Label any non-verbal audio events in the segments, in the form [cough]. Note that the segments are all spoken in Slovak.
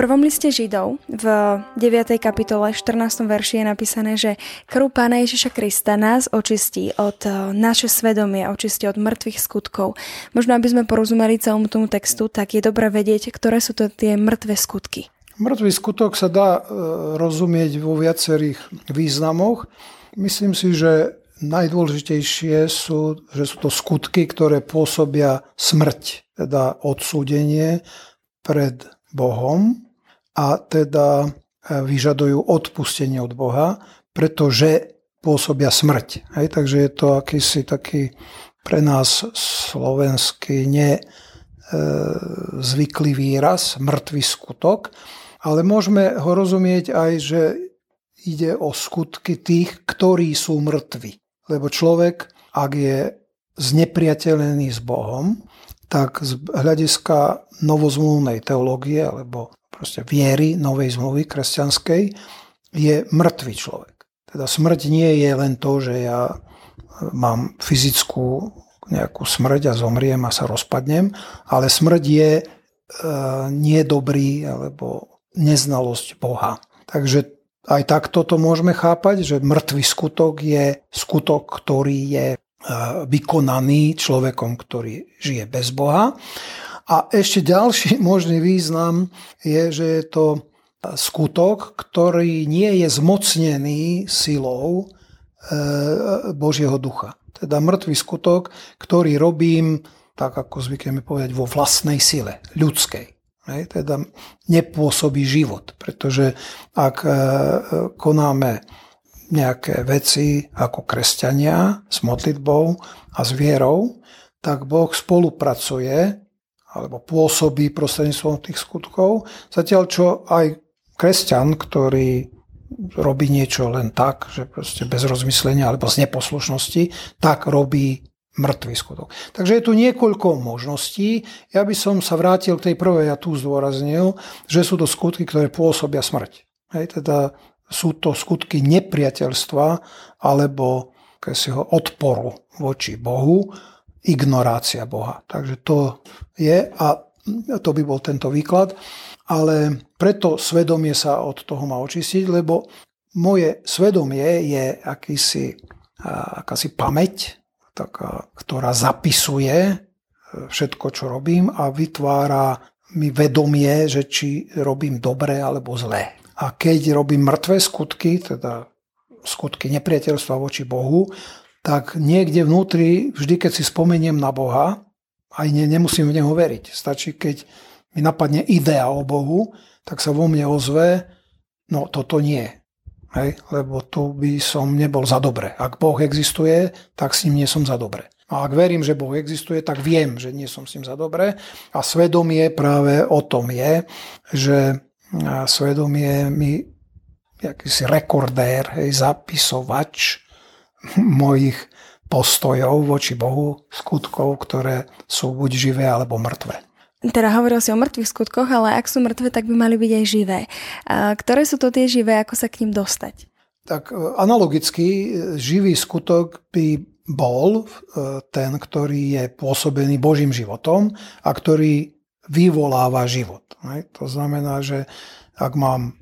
Prvom liste Židov v 9. kapitole 14. verši je napísané, že krv Pána Ježiša Krista nás očistí od e, naše svedomie, očistí od mŕtvych skutkov. Možno aby sme porozumeli celému tomu textu, tak je dobré vedieť, ktoré sú to tie mŕtve skutky. Mŕtvý skutok sa dá e, rozumieť vo viacerých významoch. Myslím si, že najdôležitejšie sú, že sú to skutky, ktoré pôsobia smrť, teda odsúdenie pred Bohom a teda e, vyžadujú odpustenie od Boha, pretože pôsobia smrť. Hej, takže je to akýsi taký pre nás slovenský ne, e, zvyklý výraz, mŕtvý skutok, ale môžeme ho rozumieť aj, že ide o skutky tých, ktorí sú mŕtvi. Lebo človek, ak je znepriateľený s Bohom, tak z hľadiska novozmluvnej teológie alebo proste viery novej zmluvy kresťanskej je mŕtvý človek. Teda smrť nie je len to, že ja mám fyzickú nejakú smrť a zomriem a sa rozpadnem, ale smrť je e, nedobrý alebo neznalosť Boha. Takže aj takto to môžeme chápať, že mŕtvý skutok je skutok, ktorý je e, vykonaný človekom, ktorý žije bez Boha. A ešte ďalší [laughs] možný význam je, že je to skutok, ktorý nie je zmocnený silou e, Božieho ducha. Teda mŕtvý skutok, ktorý robím, tak ako zvykneme povedať, vo vlastnej sile, ľudskej. Teda nepôsobí život, pretože ak e, konáme nejaké veci ako kresťania s modlitbou a s vierou, tak Boh spolupracuje alebo pôsobí prostredníctvom tých skutkov, zatiaľ čo aj kresťan, ktorý robí niečo len tak, že proste bez rozmyslenia alebo z neposlušnosti, tak robí mŕtvý skutok. Takže je tu niekoľko možností. Ja by som sa vrátil k tej prvej a tu zdôraznil, že sú to skutky, ktoré pôsobia smrť. Hej, teda sú to skutky nepriateľstva alebo ho odporu voči Bohu, ignorácia Boha. Takže to je a to by bol tento výklad. Ale preto svedomie sa od toho má očistiť, lebo moje svedomie je akýsi, akási pamäť, taká, ktorá zapisuje e, všetko, čo robím a vytvára mi vedomie, že či robím dobre alebo zlé. A keď robím mŕtve skutky, teda skutky nepriateľstva voči Bohu, tak niekde vnútri, vždy keď si spomeniem na Boha, aj ne, nemusím v Neho veriť. Stačí, keď mi napadne idea o Bohu, tak sa vo mne ozve, no toto nie. Hej? Lebo tu by som nebol za dobre. Ak Boh existuje, tak s ním nie som za dobre. A ak verím, že Boh existuje, tak viem, že nie som s ním za dobre. A svedomie práve o tom je, že svedomie mi akýsi rekordér, hej, zapisovač mojich postojov voči Bohu, skutkov, ktoré sú buď živé alebo mŕtve. Teda hovoril si o mŕtvych skutkoch, ale ak sú mŕtve, tak by mali byť aj živé. Ktoré sú to tie živé, ako sa k ním dostať? Tak e, analogicky e, živý skutok by bol e, ten, ktorý je pôsobený Božím životom a ktorý vyvoláva život. To znamená, že ak mám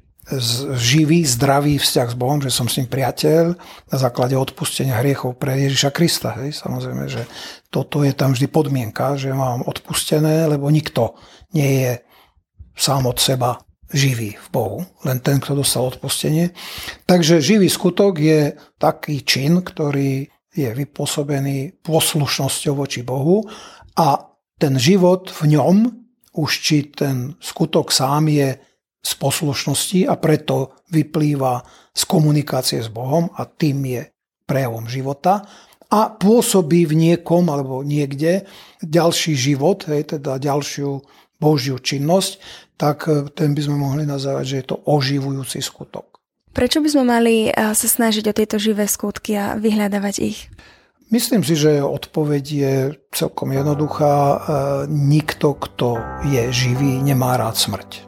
živý, zdravý vzťah s Bohom, že som s ním priateľ na základe odpustenia hriechov pre Ježiša Krista. Hej. Samozrejme, že toto je tam vždy podmienka, že mám odpustené, lebo nikto nie je sám od seba živý v Bohu, len ten, kto dostal odpustenie. Takže živý skutok je taký čin, ktorý je vypôsobený poslušnosťou voči Bohu a ten život v ňom, už či ten skutok sám je z poslušnosti a preto vyplýva z komunikácie s Bohom a tým je prejavom života a pôsobí v niekom alebo niekde ďalší život, hej, teda ďalšiu Božiu činnosť, tak e, ten by sme mohli nazvať, že je to oživujúci skutok. Prečo by sme mali e, sa snažiť o tieto živé skutky a vyhľadávať ich? Myslím si, že odpoveď je celkom jednoduchá. E, nikto, kto je živý, nemá rád smrť.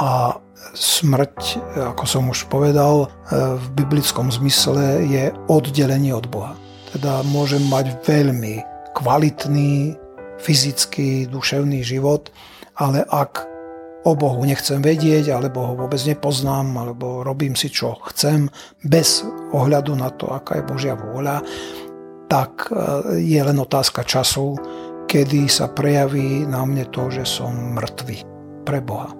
A smrť, ako som už povedal, v biblickom zmysle je oddelenie od Boha. Teda môžem mať veľmi kvalitný fyzický, duševný život, ale ak o Bohu nechcem vedieť, alebo ho vôbec nepoznám, alebo robím si, čo chcem, bez ohľadu na to, aká je Božia vôľa, tak e, je len otázka času, kedy sa prejaví na mne to, že som mŕtvy pre Boha.